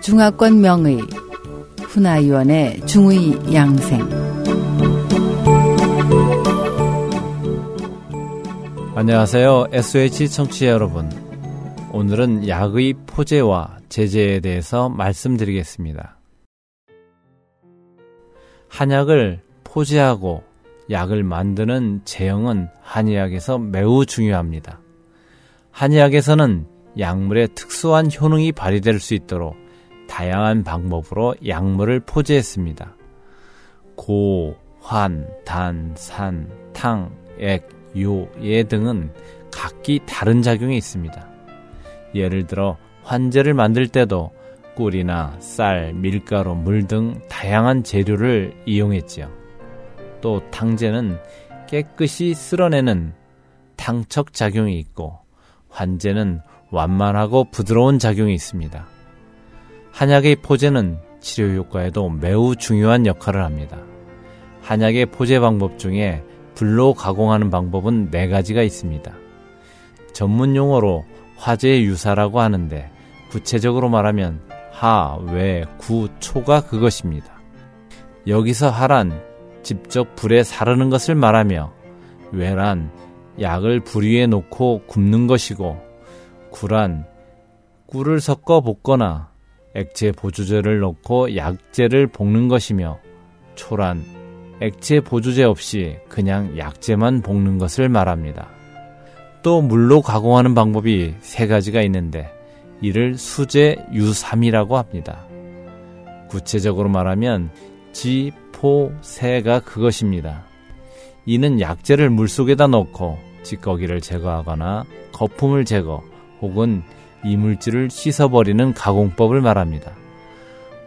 중화권 명의 훈아위원의 중의 양생 안녕하세요. SH 청취자 여러분. 오늘은 약의 포제와 제재에 대해서 말씀드리겠습니다. 한약을 포제하고 약을 만드는 제형은 한의학에서 매우 중요합니다. 한의학에서는 약물의 특수한 효능이 발휘될 수 있도록 다양한 방법으로 약물을 포제했습니다. 고, 환, 단, 산, 탕, 액, 요, 예 등은 각기 다른 작용이 있습니다. 예를 들어 환제를 만들 때도 꿀이나 쌀, 밀가루, 물 등 다양한 재료를 이용했지요. 또 탕제는 깨끗이 쓸어내는 탕척 작용이 있고 환제는 완만하고 부드러운 작용이 있습니다. 한약의 포제는 치료 효과에도 매우 중요한 역할을 합니다. 한약의 포제 방법 중에 불로 가공하는 방법은 네 가지가 있습니다. 전문 용어로 화재 유사라고 하는데 구체적으로 말하면 하, 외, 구, 초가 그것입니다. 여기서 하란 직접 불에 사르는 것을 말하며 외란 약을 불 위에 놓고 굽는 것이고 구란 꿀을 섞어 볶거나 액체 보조제를 넣고 약재를 볶는 것이며 초란 액체 보조제 없이 그냥 약재만 볶는 것을 말합니다. 또 물로 가공하는 방법이 세 가지가 있는데 이를 수제 유삼이라고 합니다. 구체적으로 말하면 지, 포, 세가 그것입니다. 이는 약재를 물속에다 넣고 찌꺼기를 제거하거나 거품을 제거 혹은 이물질을 씻어버리는 가공법을 말합니다.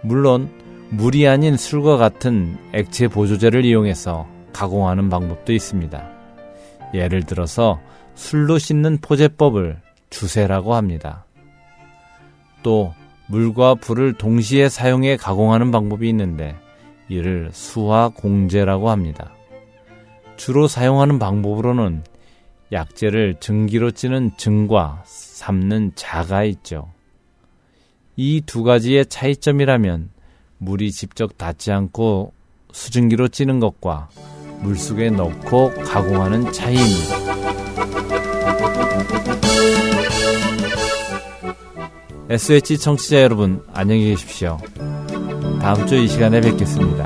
물론 물이 아닌 술과 같은 액체 보조제를 이용해서 가공하는 방법도 있습니다. 예를 들어서 술로 씻는 포제법을 주세라고 합니다. 또 물과 불을 동시에 사용해 가공하는 방법이 있는데 이를 수화 공제라고 합니다. 주로 사용하는 방법으로는 약재를 증기로 찌는 증과 삶는 자가 있죠. 이 두 가지의 차이점이라면 물이 직접 닿지 않고 수증기로 찌는 것과 물속에 넣고 가공하는 차이입니다. SH 청취자 여러분, 안녕히 계십시오. 다음 주 이 시간에 뵙겠습니다.